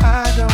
I don't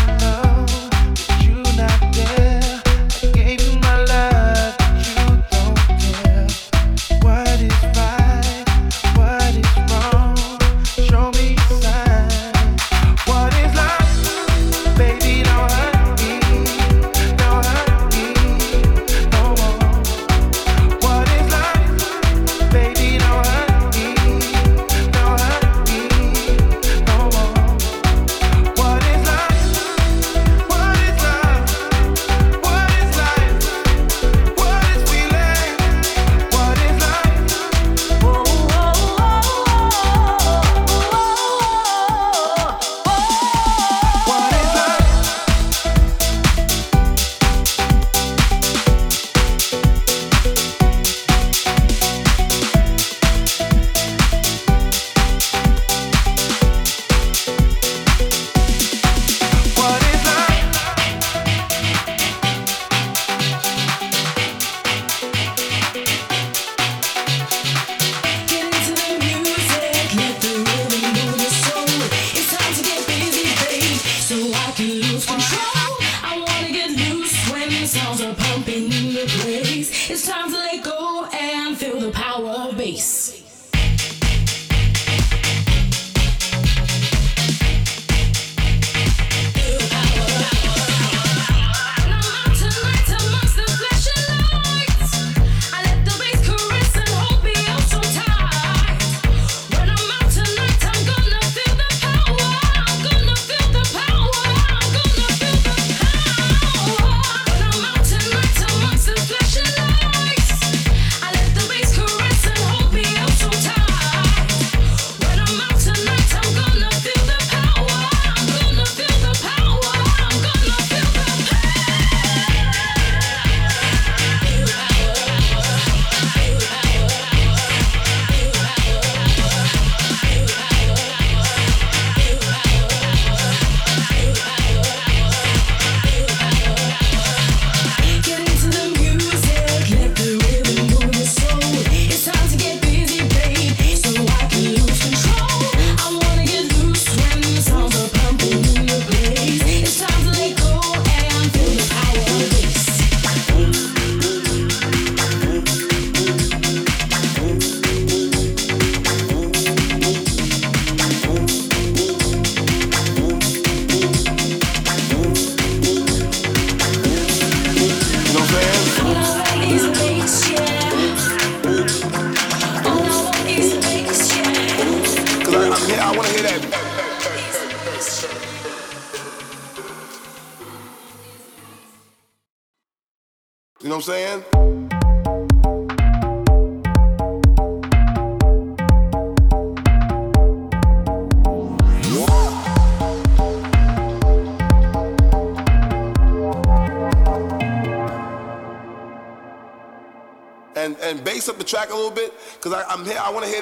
track a little bit? Because I'm here, I want to hear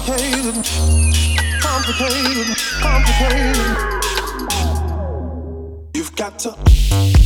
complicated, complicated, complicated. You've got to.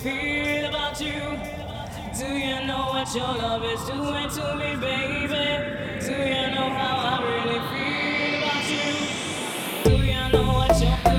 feel about you? Do you know what your love is doing to me, baby? Do you know how I really feel about you? Do you know what your